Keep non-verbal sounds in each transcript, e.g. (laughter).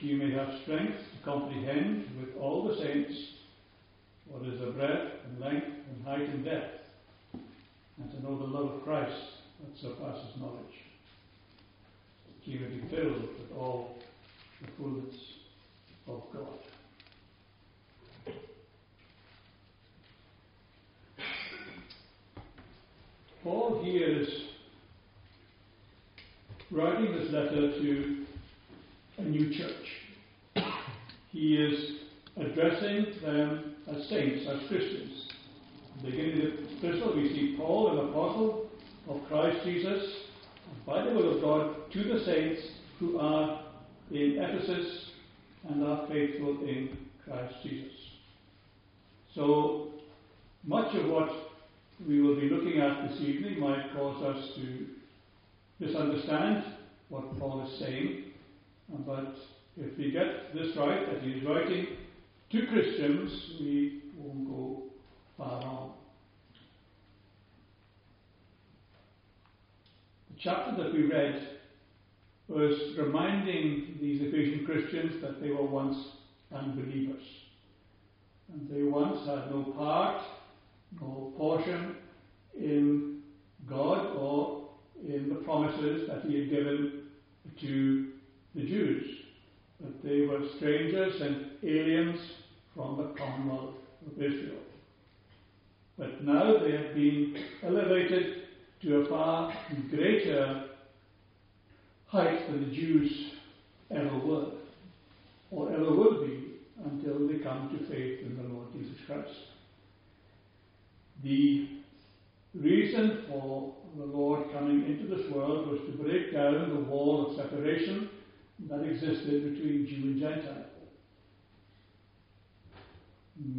that may have strength to comprehend with all the saints what is the breadth and length and height and depth, and to know the love of Christ that surpasses knowledge, that you may be filled with all the fullness of God. Paul here is writing this letter to a new church. He is addressing them as saints, as Christians. Beginning the epistle, we see Paul, an apostle of Christ Jesus, by the will of God, to the saints who are in Ephesus and are faithful in Christ Jesus. So, much of what we will be looking at this evening might cause us to misunderstand what Paul is saying, but if we get this right, that he is writing to Christians, we won't go far wrong. The chapter that we read was reminding these Ephesian Christians that they were once unbelievers. And they once had no part, no portion in God or in the promises that He had given to the Jews. But they were strangers and aliens from the commonwealth of Israel. But now they have been elevated to a far greater height than the Jews ever were, or ever will be, until they come to faith in the Lord Jesus Christ. The reason for the Lord coming into this world was to break down the wall of separation that existed between Jew and Gentile.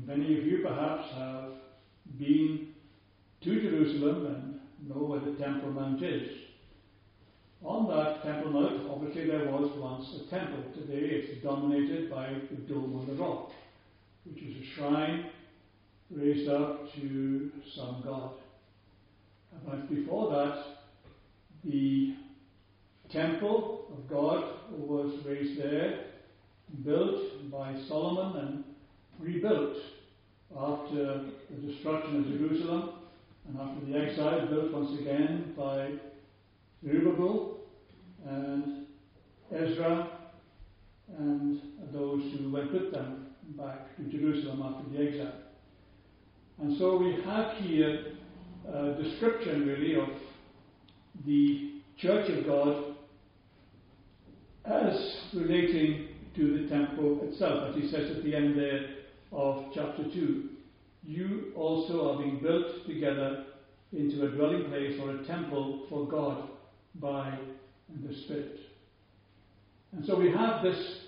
Many of you perhaps have been to Jerusalem and know where the Temple Mount is. On that Temple Mount, obviously there was once a temple. Today it's dominated by the Dome of the Rock, which is a shrine raised up to some god. But before that, the temple of God was raised there, built by Solomon and rebuilt after the destruction of Jerusalem and after the exile, built once again by Zerubbabel and Ezra and those who went with them back to Jerusalem after the exile. And so we have here a description really of the Church of God as relating to the temple itself, as he says at the end there of chapter 2. You also are being built together into a dwelling place or a temple for God by the Spirit. And so we have this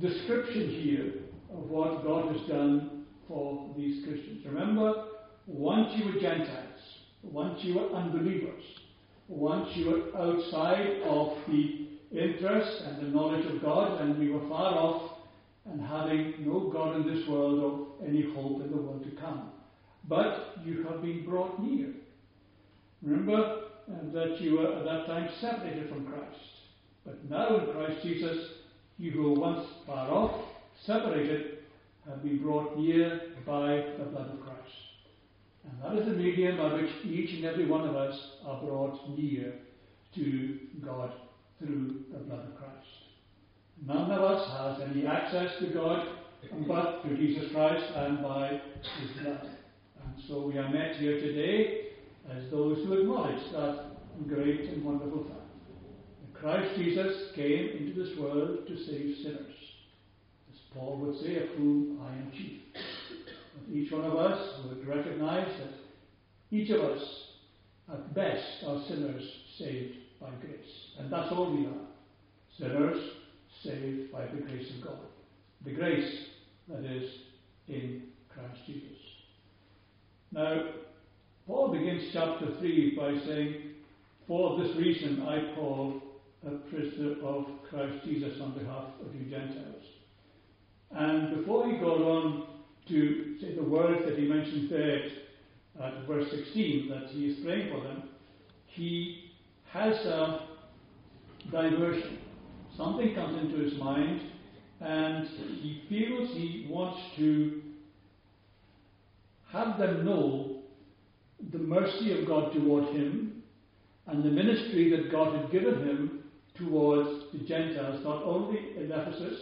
description here of what God has done for these Christians. Remember, once you were Gentiles, once you were unbelievers, once you were outside of the interest and the knowledge of God, and we were far off and having no God in this world or any hope in the world to come. But you have been brought near. Remember uh, that you were at that time separated from Christ. But now in Christ Jesus, you who were once far off, separated, have been brought near by the blood of Christ. And that is the medium by which each and every one of us are brought near to God through the blood of Christ. None of us has any access to God but through Jesus Christ and by His blood. And so we are met here today as those who acknowledge that great and wonderful fact. That Christ Jesus came into this world to save sinners. As Paul would say, of whom I am chief. Each one of us would recognize that each of us, at best, are sinners saved by grace. And that's all we are. Sinners saved by the grace of God. The grace that is in Christ Jesus. Now, Paul begins chapter 3 by saying, For this reason I, Paul, a prisoner of Christ Jesus on behalf of you Gentiles. And before he goes on to say the words that he mentions there at verse 16, that he is praying for them, he has a diversion. something comes into his mind, and he feels he wants to have them know the mercy of God toward him and the ministry that God had given him towards the Gentiles, not only in Ephesus,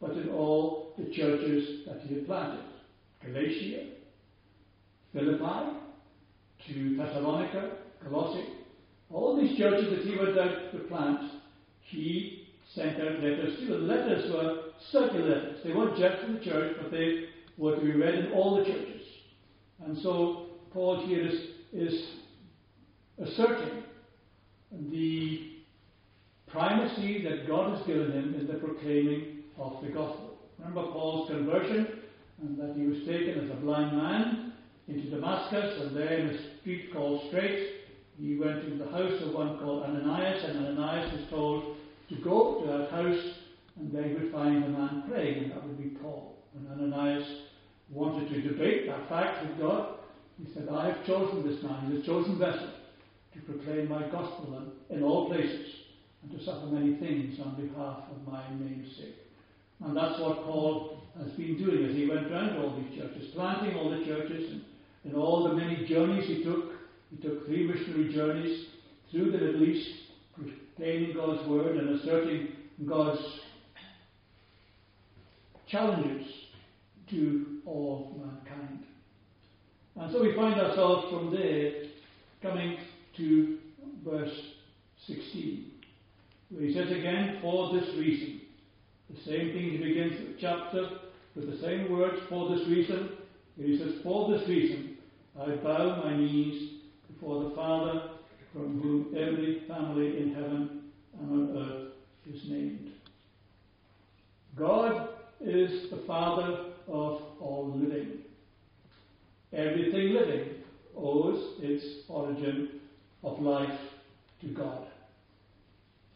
but in all the churches that he had planted Galatia, Philippi, to Thessalonica, Colossae. All these churches that he went out to plant, he sent out letters to. The letters were circular letters. They weren't just for the church, but they were to be read in all the churches. And so Paul here is, is asserting the primacy that God has given him in the proclaiming of the gospel. Remember Paul's conversion, and that he was taken as a blind man into Damascus, and there in a street called Straight, he went into the house of one called Ananias, and Ananias was told to go to that house, and they would find a man praying, and that would be Paul. And Ananias wanted to debate that fact with God. He said, I have chosen this man, he's a chosen vessel, to proclaim my gospel in all places, and to suffer many things on behalf of my name's sake. And that's what Paul has been doing as he went around all these churches, planting all the churches, and in all the many journeys he took. He took three missionary journeys through the Middle East, proclaiming God's word and asserting God's challenges to all mankind. And so we find ourselves from there coming to verse 16, where he says again, for this reason. The same thing he begins the chapter with the same words, for this reason. He says, For this reason I bow my knees before the Father from whom every family in heaven and on earth is named. God is the Father of all living. Everything living owes its origin of life to God.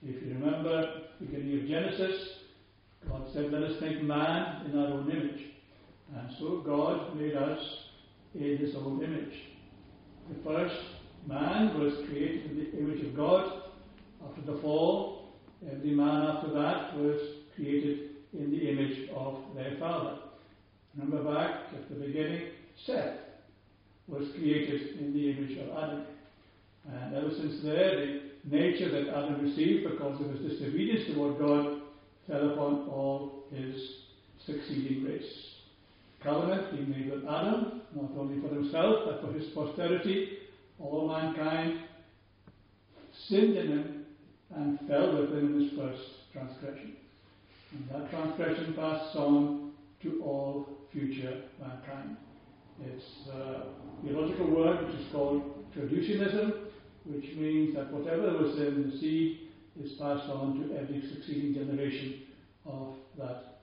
If you remember, the beginning of Genesis, God said, Let us make man in our own image. And so God made us in his own image. The first man was created in the image of God. After the fall, every man after that was created in the image of their father. Remember back at the beginning, Seth was created in the image of Adam. And ever since there, the nature that Adam received because of his disobedience toward God fell upon all his succeeding race. Covenant being made with Adam, not only for himself, but for his posterity, all mankind sinned in him and fell within his first transgression. And that transgression passed on to all future mankind. It's uh, a theological word which is called traducianism, which means that whatever was in the seed is passed on to every succeeding generation of that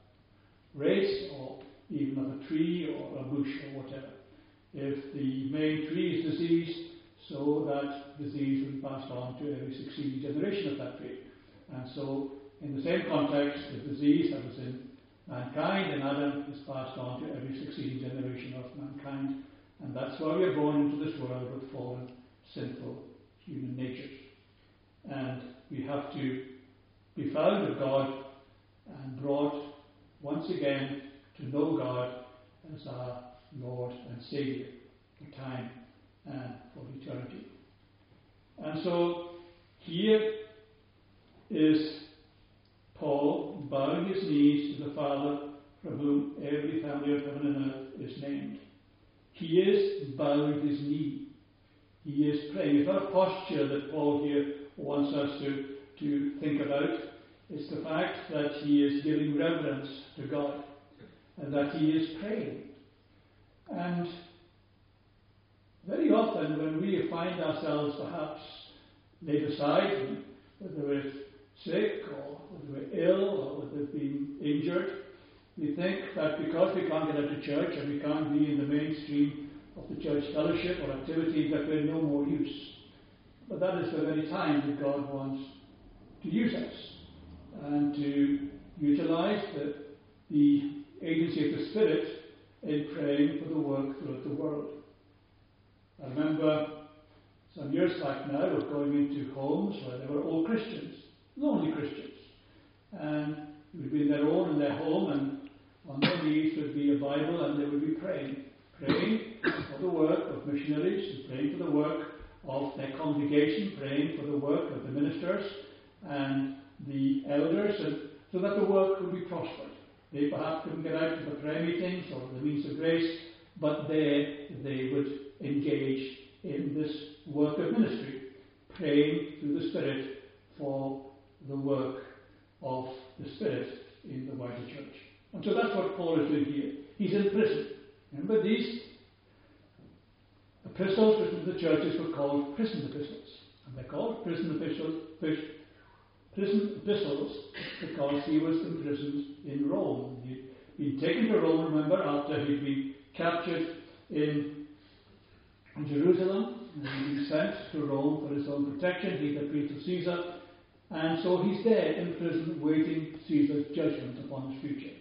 race, or even of a tree or a bush or whatever. If the main tree is diseased, so that disease will be passed on to every succeeding generation of that tree. And so, in the same context, the disease that was in mankind in Adam is passed on to every succeeding generation of mankind. And that's why we are born into this world with fallen, sinful human natures. And we have to be found of God and brought once again to know God as our Lord and Saviour for time and for eternity. And so here is Paul bowing his knees to the Father from whom every family of heaven and earth is named. He is bowing his knee. He is praying. It's not posture that Paul here wants us to, to think about. It's the fact that he is giving reverence to God and that he is praying. And very often, when we find ourselves perhaps laid aside, whether we're sick or whether we're ill or whether we've been injured, we think that because we can't get out of church and we can't be in the mainstream of the church fellowship or activities, that we're no more use. But that is the very time that God wants to use us and to utilize the, the agency of the Spirit in praying for the work throughout the world. I remember some years back now of going into homes where there were all Christians, lonely Christians. and would be in their own, in their home, and on their knees would be a Bible, and they would be praying. Praying for the work of missionaries, praying for the work of their congregation, praying for the work of the ministers and the elders, and so that the work would be prospered. They perhaps couldn't get out to the prayer meetings or the means of grace, but there they would engage in this work of ministry, praying through the Spirit for the work of the Spirit in the wider church. And so that's what Paul is doing here. He's in prison. Remember, these epistles written to the churches were called prison epistles. And they're called prison epistles, prison epistles because he was imprisoned in Rome. He'd been taken to Rome, remember, after he'd been captured in Jerusalem. And he'd sent to Rome for his own protection. He's the priest of Caesar. And so he's there in prison waiting Caesar's judgment upon his future.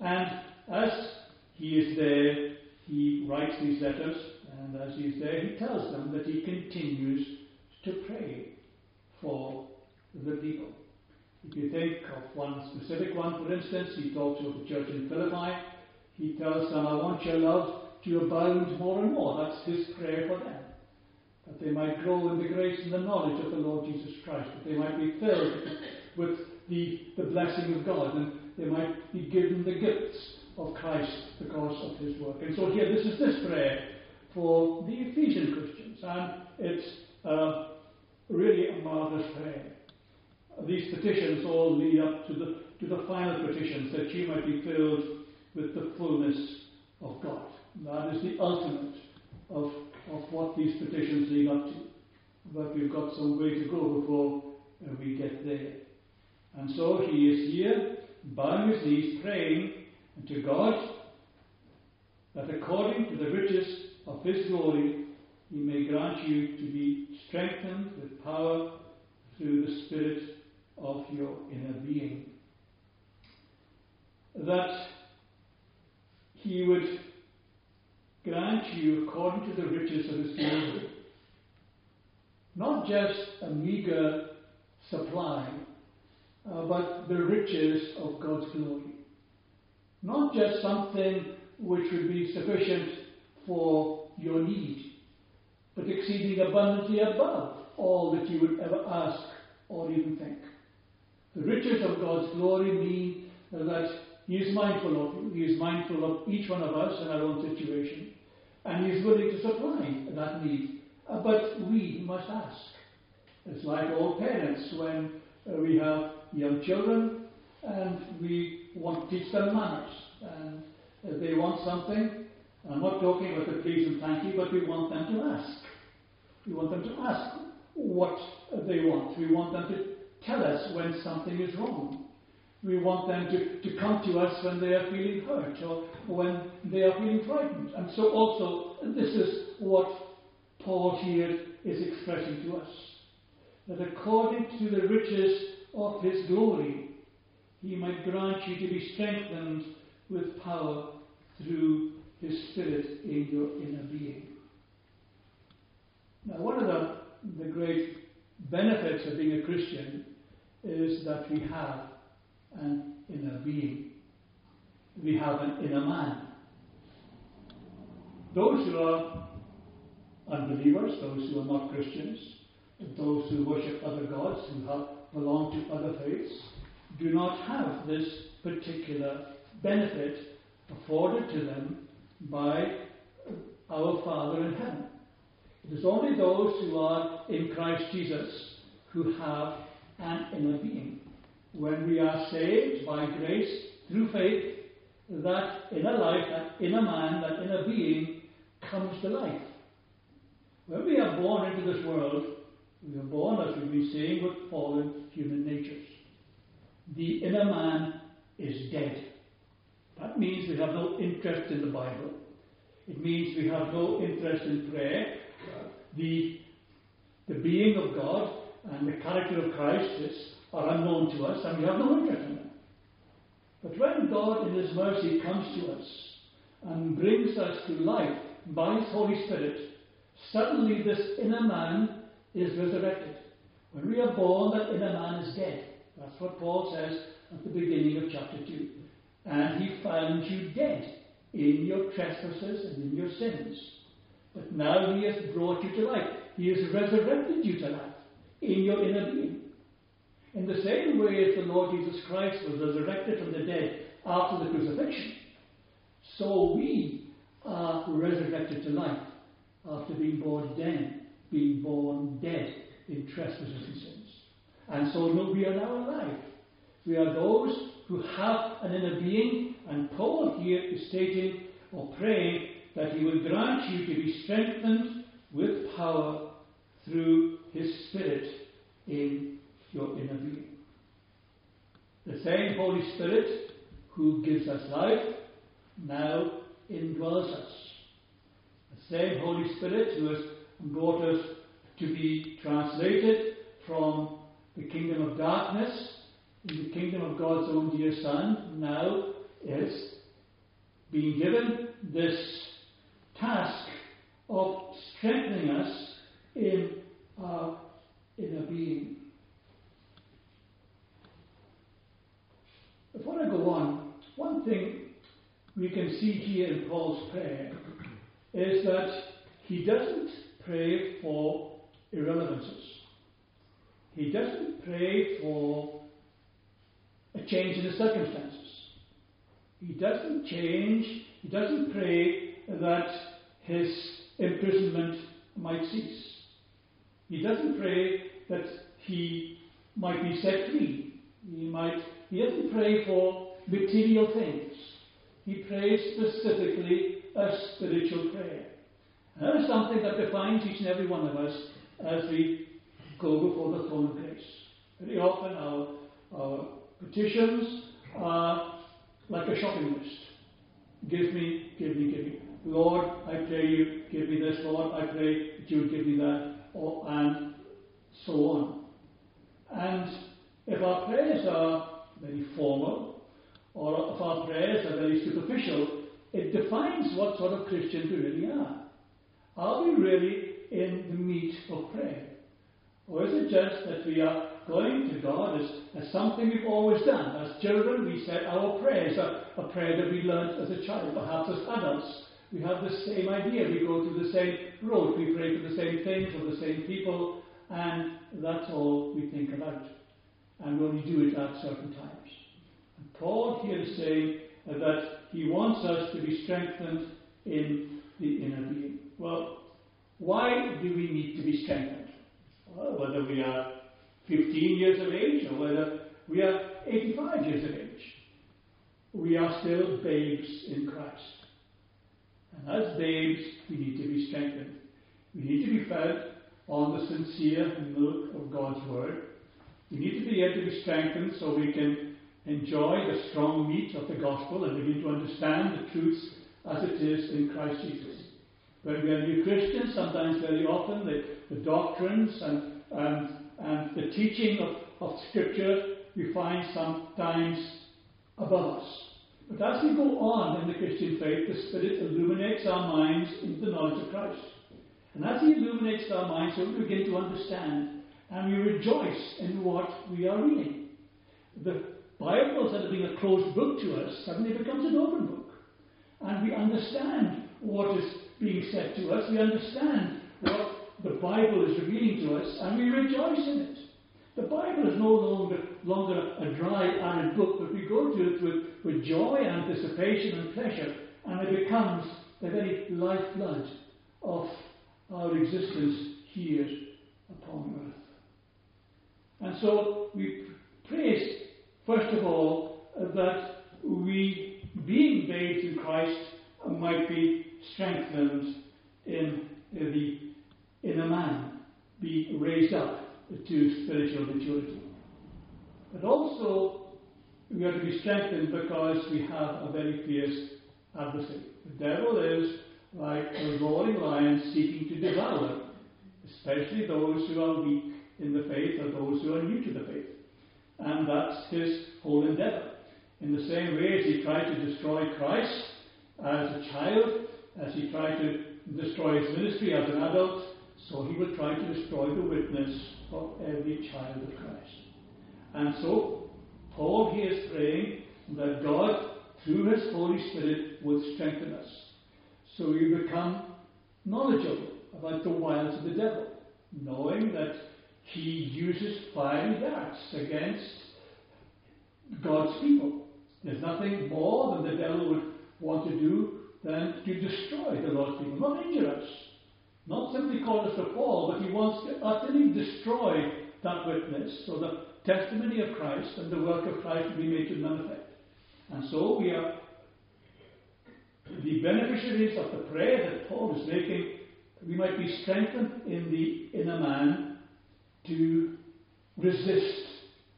And as he is there, he writes these letters, and as he is there, he tells them that he continues to pray for the people. If you think of one specific one, for instance, he talks of the church in Philippi. He tells them, I want your love to abound more and more. That's his prayer for them. That they might grow in the grace and the knowledge of the Lord Jesus Christ. That they might be filled with the, the blessing of God. And they might be given the gifts of Christ because of his work. And so here, this is this prayer for the Ephesian Christians. And it's uh, really a marvelous prayer. These petitions all lead up to the, to the final petitions that you might be filled with the fullness of God. That is the ultimate of, of what these petitions lead up to. But we've got some way to go before uh, we get there. And so he is here, bowing his knees, praying to God that according to the riches of his glory, he may grant you to be strengthened with power through the Spirit of your inner being. That he would grant you according to the riches of his glory. Not just a meager supply, uh, but the riches of God's glory. Not just something which would be sufficient for your need, but exceeding abundantly above all that you would ever ask or even think. The riches of God's glory mean that He is mindful of you. He is mindful of each one of us in our own situation. And He is willing to supply that need. Uh, but we must ask. It's like all parents when uh, we have young children and we want to teach them manners. And if they want something, I'm not talking about the please and thank you, but we want them to ask. We want them to ask what they want. We want them to tell us when something is wrong. We want them to, to come to us when they are feeling hurt or when they are feeling frightened. And so, also, this is what Paul here is expressing to us. That according to the riches of his glory, he might grant you to be strengthened with power through his Spirit in your inner being. Now, one of the, the great benefits of being a Christian is that we have an inner being. We have an inner man. Those who are unbelievers, those who are not Christians, those who worship other gods, who have, belong to other faiths, do not have this particular benefit afforded to them by our Father in heaven. It is only those who are in Christ Jesus who have an inner being. When we are saved by grace through faith, that inner life, that inner man, that inner being comes to life. When we are born into this world, we are born, as we've been saying, with fallen human natures. The inner man is dead. That means we have no interest in the Bible. It means we have no interest in prayer. The, the being of God and the character of Christ is, are unknown to us, and we have no interest in them. But when God, in His mercy, comes to us and brings us to life by His Holy Spirit, suddenly this inner man is resurrected. When we are born, that inner man is dead. That's what Paul says at the beginning of chapter 2. And he found you dead in your trespasses and in your sins. But now he has brought you to life. He has resurrected you to life in your inner being. In the same way as the Lord Jesus Christ was resurrected from the dead after the crucifixion, so we are resurrected to life after being born dead, being born dead in trespasses and sins. And so no, we are now alive. We are those who have an inner being, and Paul here is stating or praying that he will grant you to be strengthened with power through his Spirit in your inner being. The same Holy Spirit who gives us life now indwells us. The same Holy Spirit who has brought us to be translated from the kingdom of darkness in the kingdom of God's own dear Son now is being given this task of strengthening us in our inner being. Before I go on, one thing we can see here in Paul's prayer is that he doesn't pray for irrelevances. He doesn't pray for a change in the circumstances. He doesn't change, he doesn't pray that his imprisonment might cease. He doesn't pray that he might be set free. He might he doesn't pray for material things. He prays specifically a spiritual prayer. And that is something that defines each and every one of us as we go before the throne of grace. Very often our, our petitions are like a shopping list. Give me, give me, give me. Lord, I pray you, give me this. Lord, I pray that you would give me that. Or, and so on. And if our prayers are very formal, or if our prayers are very superficial, it defines what sort of Christians we really are. Are we really in the meat of prayer? Or is it just that we are going to God as, as something we've always done? As children, we said our prayers, a, a prayer that we learned as a child. Perhaps as adults, we have the same idea. We go through the same road. We pray for the same things or the same people, and that's all we think about. And we only do it at certain times. And Paul here is saying that he wants us to be strengthened in the inner being. Well, why do we need to be strengthened? Well, whether we are 15 years of age or whether we are 85 years of age, we are still babes in Christ. And as babes, we need to be strengthened. We need to be fed on the sincere milk of God's Word. We need to be able to be strengthened so we can enjoy the strong meat of the gospel and begin to understand the truths as it is in Christ Jesus. When we are new Christians, sometimes very often the, the doctrines and, and, and the teaching of, of Scripture we find sometimes above us. But as we go on in the Christian faith, the Spirit illuminates our minds into the knowledge of Christ. And as He illuminates our minds, so we begin to understand and we rejoice in what we are reading. The Bible, instead of being a closed book to us, suddenly becomes an open book. And we understand what is being said to us. We understand what the Bible is revealing to us, and we rejoice in it. The Bible is no longer, longer a dry, arid book, but we go to it with, with joy, anticipation, and pleasure, and it becomes the very lifeblood of our existence here upon earth. And so we praise, first of all, that we, being bathed in Christ, might be strengthened in the inner man, be raised up to spiritual maturity. But also, we are to be strengthened because we have a very fierce adversary. The devil is like a roaring lion seeking to devour, especially those who are weak in the faith or those who are new to the faith. And that's his whole endeavor. In the same way as he tried to destroy Christ as a child, as he tried to destroy his ministry as an adult, so he will try to destroy the witness of every child of Christ. And so, Paul here is praying that God, through His Holy Spirit, would strengthen us. So we become knowledgeable about the wiles of the devil, knowing that he uses fiery darts against God's people. There's nothing more than the devil would want to do than to destroy the Lord's people, not injure us. Not simply call us to fall, but he wants to utterly destroy that witness so the testimony of Christ and the work of Christ will be made to none effect. And so we are the beneficiaries of the prayer that Paul is making. We might be strengthened in the inner man to resist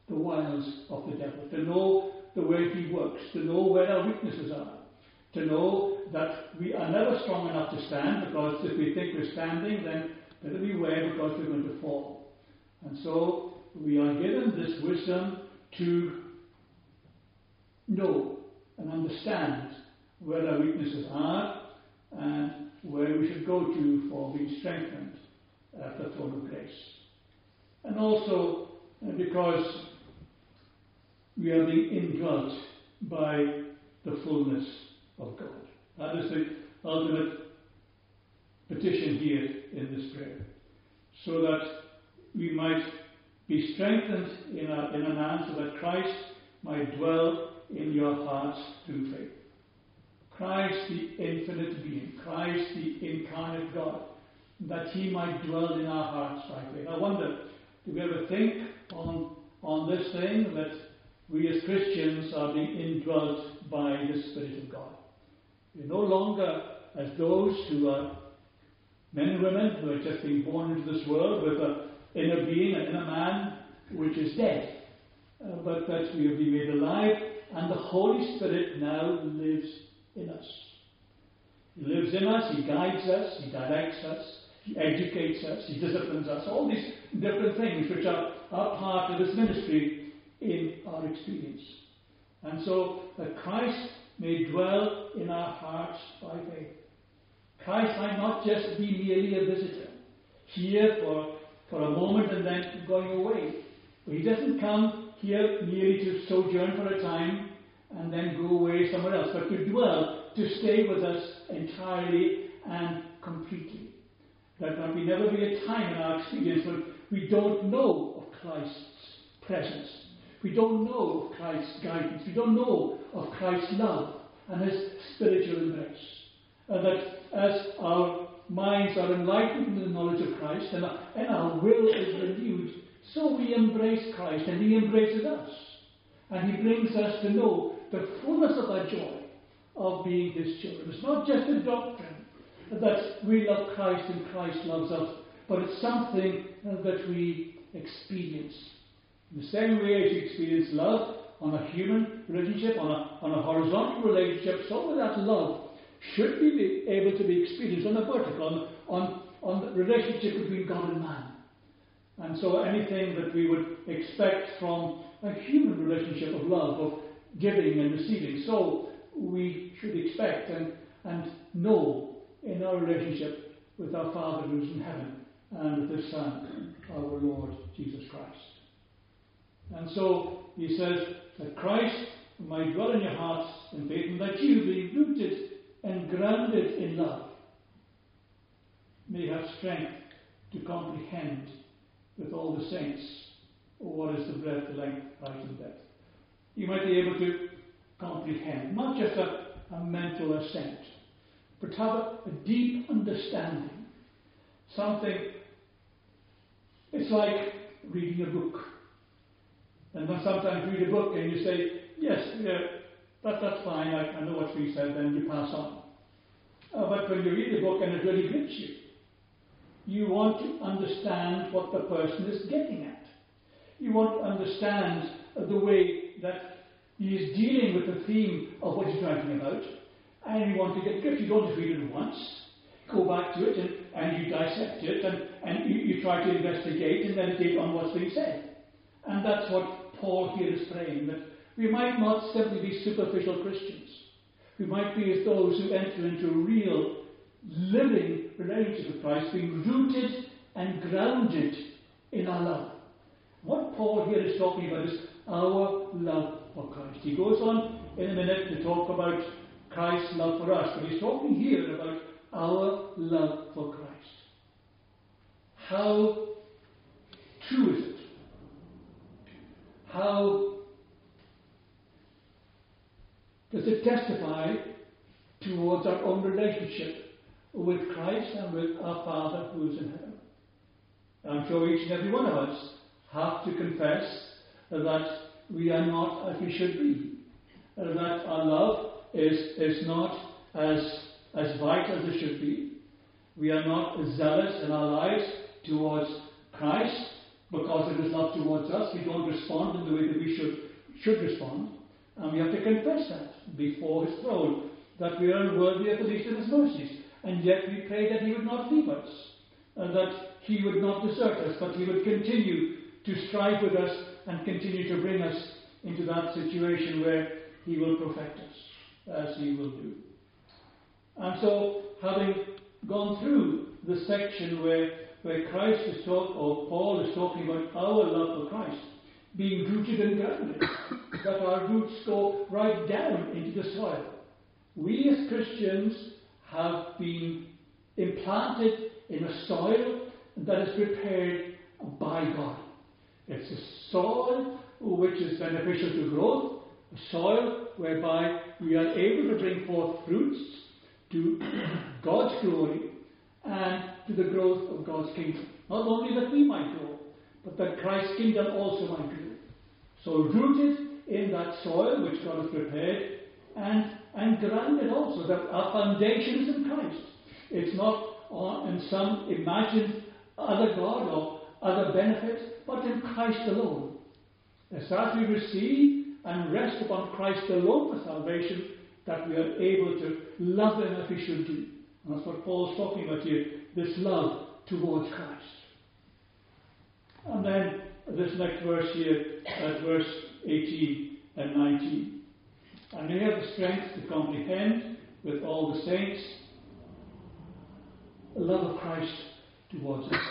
the wiles of the devil, to know the way he works, to know where our weaknesses are, to know that we are never strong enough to stand because if we think we're standing, then better beware because we're going to fall. And so we are given this wisdom to know and understand where our weaknesses are and where we should go to for being strengthened at the throne of grace. And also uh, because we are being indwelt by the fullness of God. That is the ultimate petition here in this prayer. So that we might be strengthened in our so that Christ might dwell in your hearts through faith. Christ, the infinite being, Christ, the incarnate God, that he might dwell in our hearts by faith. I wonder, do we ever think on, on this thing that we as Christians are being indwelt by the Spirit of God? We're no longer as those who are men and women who are just being born into this world with an inner being, an inner man, which is dead. Uh, but that we have been made alive, and the Holy Spirit now lives in us. He lives in us, He guides us, He directs us, He educates us, He disciplines us, all these different things which are, are part of His ministry in our experience. And so that Christ may dwell in our hearts by faith. Christ might not just be merely a visitor, here for, for a moment and then going away. But he doesn't come here merely to sojourn for a time and then go away somewhere else, but to dwell, to stay with us entirely and completely. That there may never be a time in our experience when we don't know of Christ's presence. We don't know of Christ's guidance. We don't know of Christ's love and his spiritual embrace. And that as our minds are enlightened in the knowledge of Christ and our, and our will is renewed, so we embrace Christ and he embraces us. And he brings us to know the fullness of our joy of being his children. It's not just a doctrine that we love Christ and Christ loves us, but it's something that we experience. In the same way as you experience love on a human relationship, on a, on a horizontal relationship, so that love should be able to be experienced on a vertical, on, on, the relationship between God and man. And so anything that we would expect from a human relationship of love, of giving and receiving, so we should expect and, and know in our relationship with our Father who's in heaven and with His Son, our Lord Jesus Christ. And so he says that Christ might dwell in your hearts in faith, and that you, being rooted and grounded in love, may have strength to comprehend with all the saints what is the breadth, the length, height, and depth. You might be able to comprehend, not just a, a mental assent, but have a, a deep understanding. Something, it's like reading a book. And then sometimes read a book and you say, yes, yeah, that, that's fine, I, I know what we said, then you pass on. Uh, but when you read a book and it really grips you, you want to understand what the person is getting at. You want to understand the way that he is dealing with the theme of what he's writing about, and you want to get gripped. You don't read it once, go back to it, and, and you dissect it, and, and you, you try to investigate and meditate on what's being said. And that's what Paul here is praying, that we might not simply be superficial Christians. We might be as those who enter into a real, living relationship with Christ, being rooted and grounded in our love. What Paul here is talking about is our love for Christ. He goes on in a minute to talk about Christ's love for us, but he's talking here about our love for Christ. How true is it? How does it testify towards our own relationship with Christ and with our Father who is in heaven? I'm sure each and every one of us have to confess that we are not as we should be, that our love is, is not as, as vital as it should be. We are not zealous in our lives towards Christ because it is not towards us. We don't respond in the way that we should, should respond. And we have to confess that before His throne, that we are unworthy of the least of His mercies. And yet we pray that He would not leave us, and that He would not desert us, but He would continue to strive with us and continue to bring us into that situation where He will perfect us, as He will do. And so, having gone through the section where, where Christ is talking, or Paul is talking about our love for Christ, being rooted and grounded, that our roots go right down into the soil. We as Christians have been implanted in a soil that is prepared by God. It's a soil which is beneficial to growth, a soil whereby we are able to bring forth fruits to (coughs) God's glory and to the growth of God's kingdom. Not only that we might grow, but that Christ's kingdom also might grow. So rooted in that soil which God has prepared and, and grounded also that our foundation is in Christ. It's not on, in some imagined other God or other benefits, but in Christ alone. As we receive and rest upon Christ alone for salvation that we are able to love Him as we should do. And that's what Paul's talking about here this love towards Christ. And then this next verse here, at verse 18 and 19. And may have the strength to comprehend with all the saints the love of Christ towards us.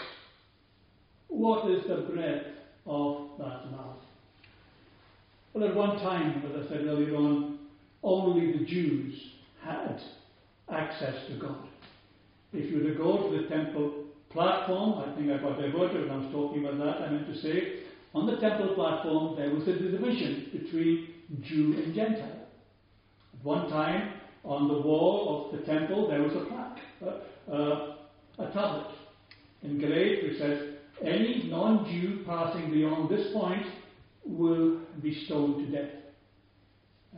What is the breadth of that love? Well, at one time, as I said earlier on, only the Jews had access to God. If you were to go to the temple platform, I think I got diverted when I was talking about that, I meant to say, on the temple platform there was a division between Jew and Gentile. At one time, on the wall of the temple, there was a plaque, uh, uh, a tablet engraved which says, Any non Jew passing beyond this point will be stoned to death.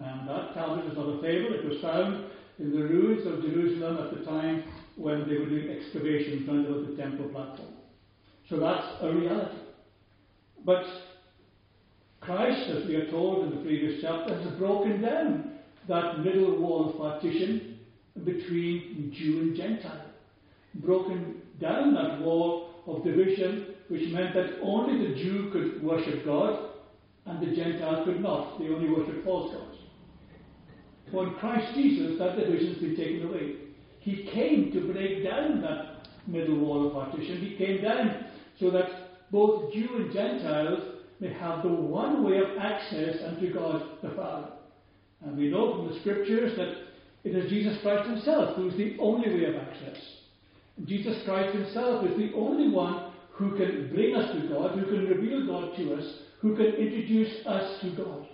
And that tablet is not a fable, it was found in the ruins of Jerusalem at the time when they were doing excavations under the temple platform. So that's a reality. But Christ, as we are told in the previous chapter, has broken down that middle wall of partition between Jew and Gentile. Broken down that wall of division, which meant that only the Jew could worship God and the Gentile could not. They only worshiped false gods. For in Christ Jesus, that division has been taken away. He came to break down that middle wall of partition. He came down so that both Jew and Gentiles may have the one way of access unto God the Father. And we know from the scriptures that it is Jesus Christ Himself who is the only way of access. Jesus Christ Himself is the only one who can bring us to God, who can reveal God to us, who can introduce us to God.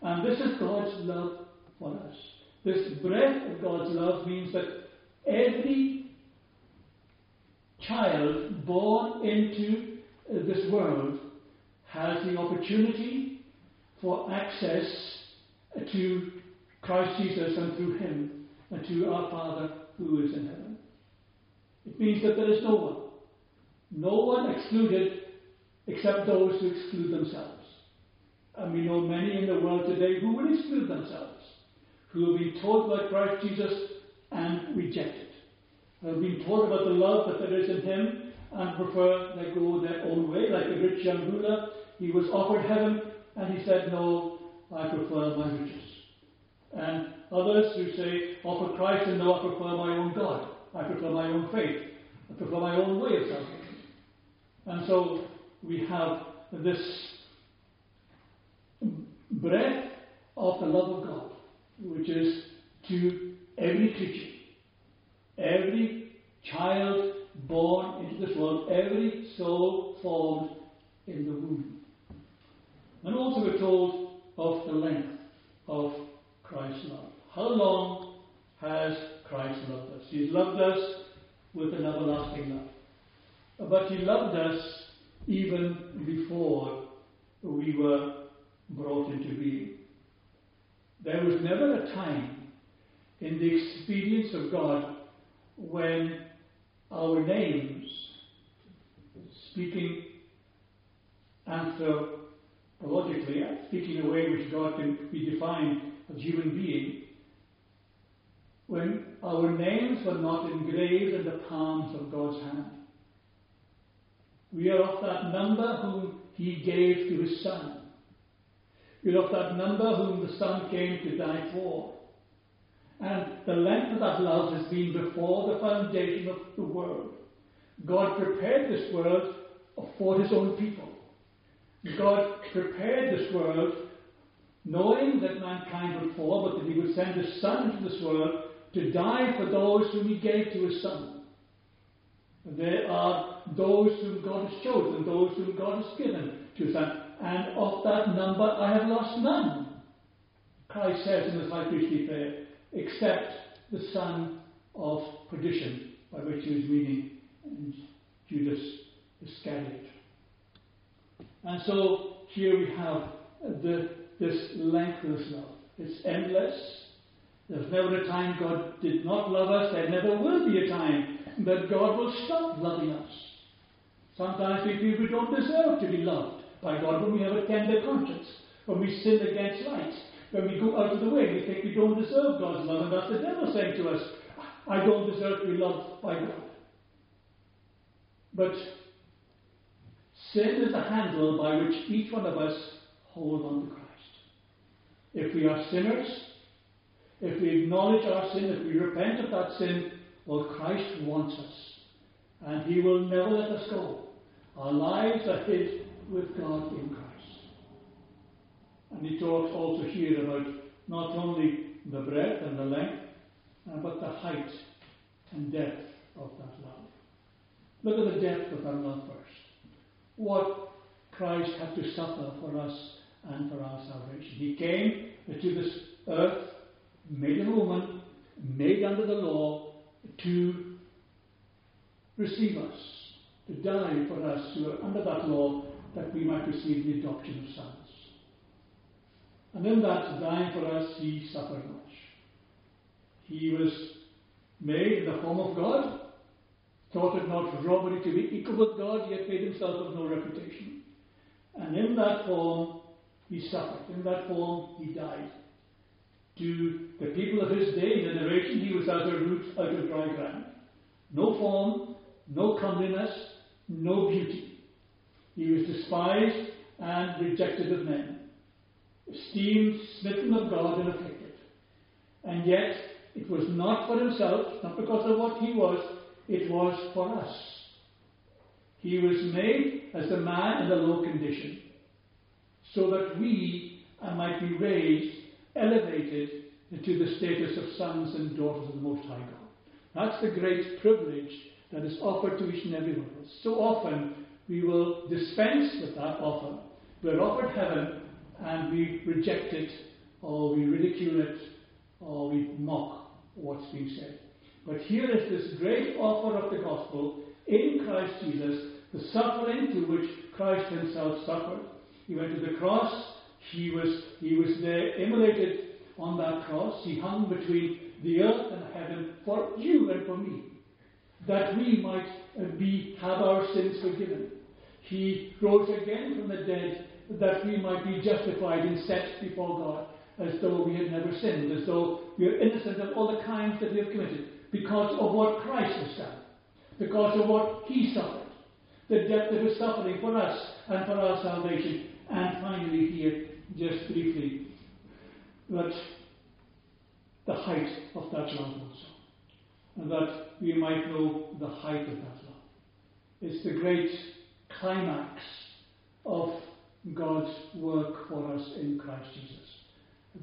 And this is God's love for us. This breadth of God's love means that every child born into this world has the opportunity for access to Christ Jesus and through Him and to our Father who is in heaven. It means that there is no one, no one excluded except those who exclude themselves. And we know many in the world today who will exclude themselves, who will be told by Christ Jesus and reject it, who have been told about the love that there is in Him and prefer they go their own way, like the rich young ruler. He was offered heaven and he said, No, I prefer my riches. And others who say, Offer Christ and no, I prefer my own God. I prefer my own faith. I prefer my own way of salvation. And so we have this breadth of the love of God, which is to every creature, every child born into this world, every soul formed in the womb. And also we're told of the length of Christ's love. How long has Christ loved us? He's loved us with an everlasting love. But He loved us even before we were brought into being. There was never a time in the experience of God when our names, speaking anthropologically, uh, speaking in a way which God can be defined as human being, when our names were not engraved in the palms of God's hand. We are of that number whom He gave to His Son. We are of that number whom the Son came to die for. And the length of that love has been before the foundation of the world. God prepared this world for His own people. God prepared this world knowing that mankind would fall, but that He would send His Son into this world to die for those whom He gave to His Son. And There are those whom God has chosen, those whom God has given to His Son. And of that number I have lost none. Christ says in His high priestly prayer, except the son of perdition, by which he was meaning Judas Iscariot. And so here we have uh, the, this lengthless love. It's endless. There's never a time God did not love us. There never will be a time that God will stop loving us. Sometimes we feel we don't deserve to be loved by God when we have a tender conscience, when we sin against right, when we go out of the way, we think we don't deserve God's love, and that's the devil saying to us, I don't deserve to be loved by God. But sin is the handle by which each one of us hold on to Christ. If we are sinners, if we acknowledge our sin, if we repent of that sin, well, Christ wants us. And He will never let us go. Our lives are hid with God in Christ. And he talks also here about not only the breadth and the length, uh, but the height and depth of that love. Look at the depth of that love first. What Christ had to suffer for us and for our salvation. He came to this earth, made a woman, made under the law, to receive us, to die for us who are under that law, that we might receive the adoption of sons. And in that dying for us, he suffered much. He was made in the form of God, thought it not robbery to be equal with God, yet made himself of no reputation. And in that form, he suffered. In that form, he died. To the people of his day, generation, he was as a root out of dry ground. No form, no comeliness, no beauty. He was despised and rejected of men esteemed, smitten of God, and afflicted. And yet, it was not for himself, not because of what he was, it was for us. He was made as a man in a low condition, so that we might be raised, elevated to the status of sons and daughters of the Most High God. That's the great privilege that is offered to each and every one of us. So often we will dispense with that offer. We're offered heaven, and we reject it, or we ridicule it, or we mock what's being said. But here is this great offer of the gospel in Christ Jesus, the suffering to which Christ himself suffered. He went to the cross, he was, he was there immolated on that cross, he hung between the earth and heaven for you and for me, that we might be, have our sins forgiven. He rose again from the dead that we might be justified and set before God as though we had never sinned, as though we are innocent of all the crimes that we have committed, because of what Christ has done, because of what He suffered, the depth of His suffering for us and for our salvation. And finally, here, just briefly, that the height of that love also, and that we might know the height of that love. It's the great climax of God's work for us in Christ Jesus.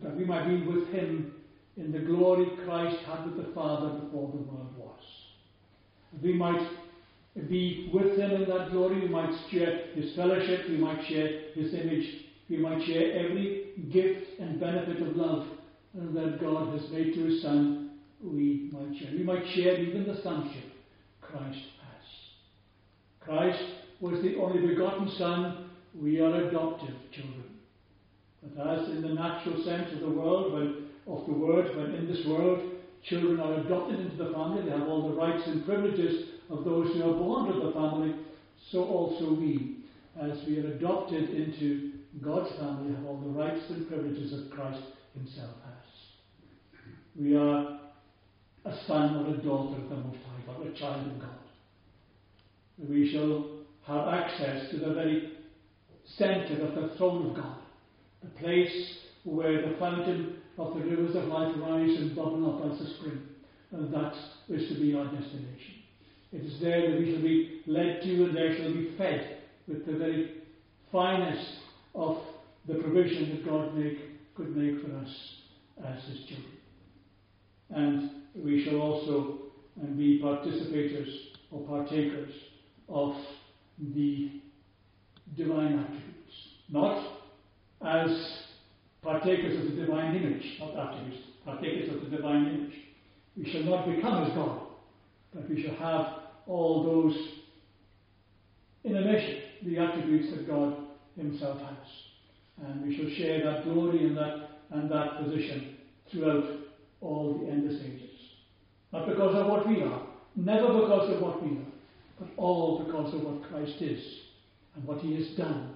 That we might be with Him in the glory Christ had with the Father before the world was. We might be with Him in that glory, we might share His fellowship, we might share His image, we might share every gift and benefit of love that God has made to His Son, we might share. We might share even the sonship Christ has. Christ was the only begotten Son, we are adopted children. But as in the natural sense of the world, when of the word, when in this world children are adopted into the family, they have all the rights and privileges of those who are born to the family, so also we, as we are adopted into God's family, have all the rights and privileges that Christ Himself has. We are a son or a daughter of the Most High God, a child of God. We shall have access to the very centre of the throne of God, the place where the fountain of the rivers of life rise and bubble up as a spring. And that is to be our destination. It is there that we shall be led to and there shall be fed with the very finest of the provision that God make, could make for us as His children. And we shall also uh, be participators or partakers of the divine attributes. Not as partakers of the divine image, not attributes, partakers of the divine image. We shall not become as God, but we shall have all those in a measure, the attributes that God Himself has. And we shall share that glory and that, and that position throughout all the endless ages. Not because of what we are, never because of what we are, but all because of what Christ is and what He has done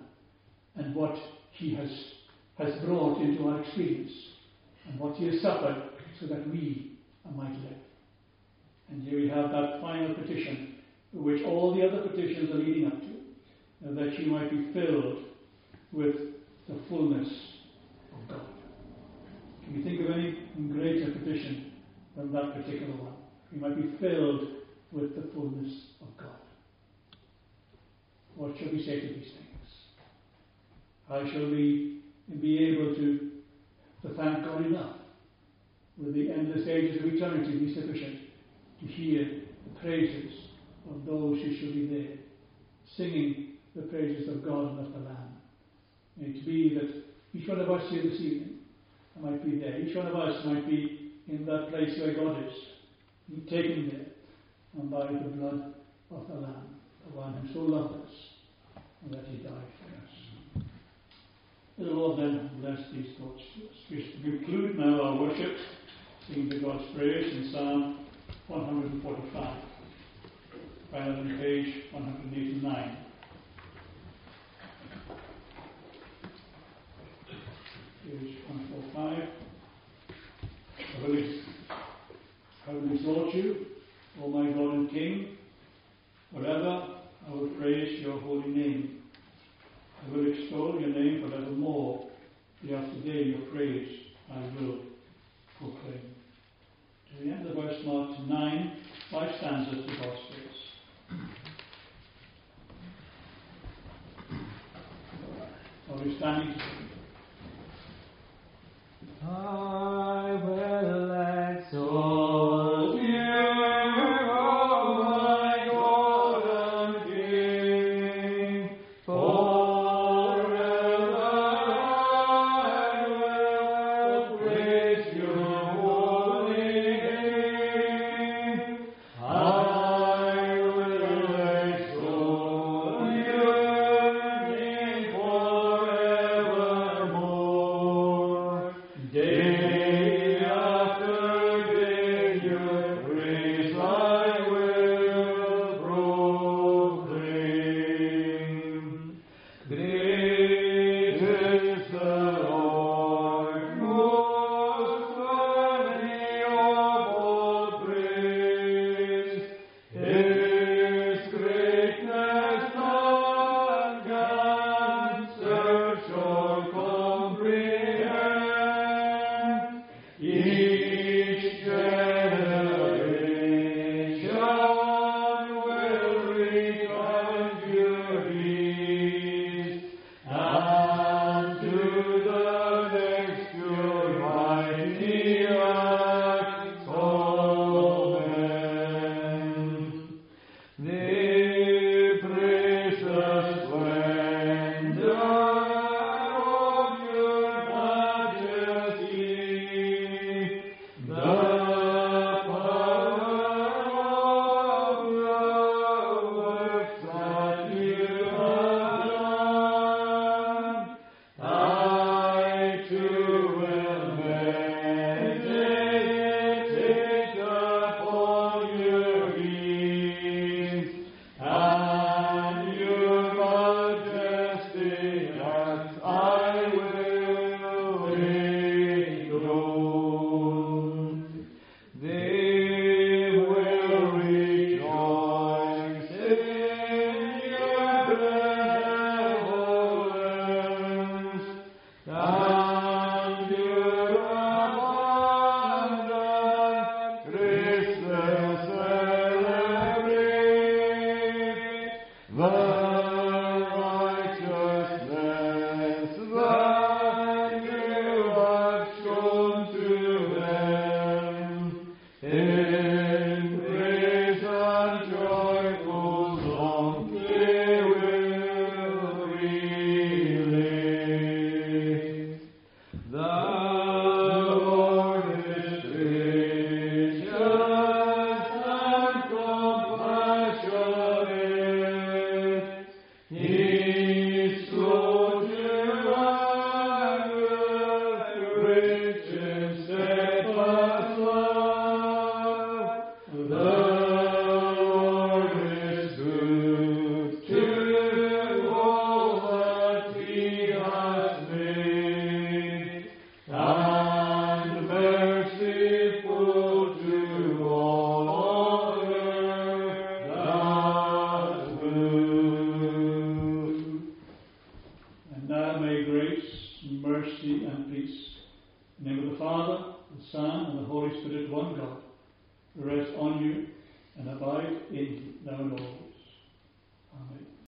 and what He has, has brought into our experience and what He has suffered so that we might live. And here we have that final petition, which all the other petitions are leading up to, that you might be filled with the fullness of God. Can you think of any greater petition than that particular one? You might be filled with the fullness of God. What shall we say to these things? How shall we be able to, to thank God enough? Will the endless ages of eternity be sufficient to hear the praises of those who shall be there, singing the praises of God and of the Lamb? May it be that each one of us here this evening might be there. Each one of us might be in that place where God is, taken there, and by the blood of the Lamb, the one who so loved us, and that he died for us. May the Lord then bless these thoughts to us. We conclude now our worship, singing to God's praise in Psalm 145, found on page 189. Page 145. I will, I will exalt you, O my God and King, forever I will praise your holy name.